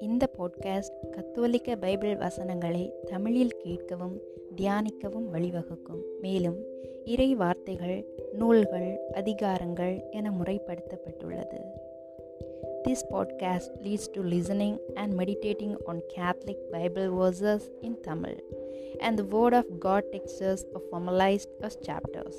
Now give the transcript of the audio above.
இந்த பாட்காஸ்ட் கத்தோலிக்க பைபிள் வசனங்களை தமிழில் கேட்கவும் தியானிக்கவும் வழிவகுக்கும் மேலும் இறை வார்த்தைகள் நூல்கள் அதிகாரங்கள் என முறைப்படுத்தப்பட்டுள்ளது This podcast leads to listening and meditating on Catholic Bible verses in Tamil and the Word of God texts are formalized as chapters.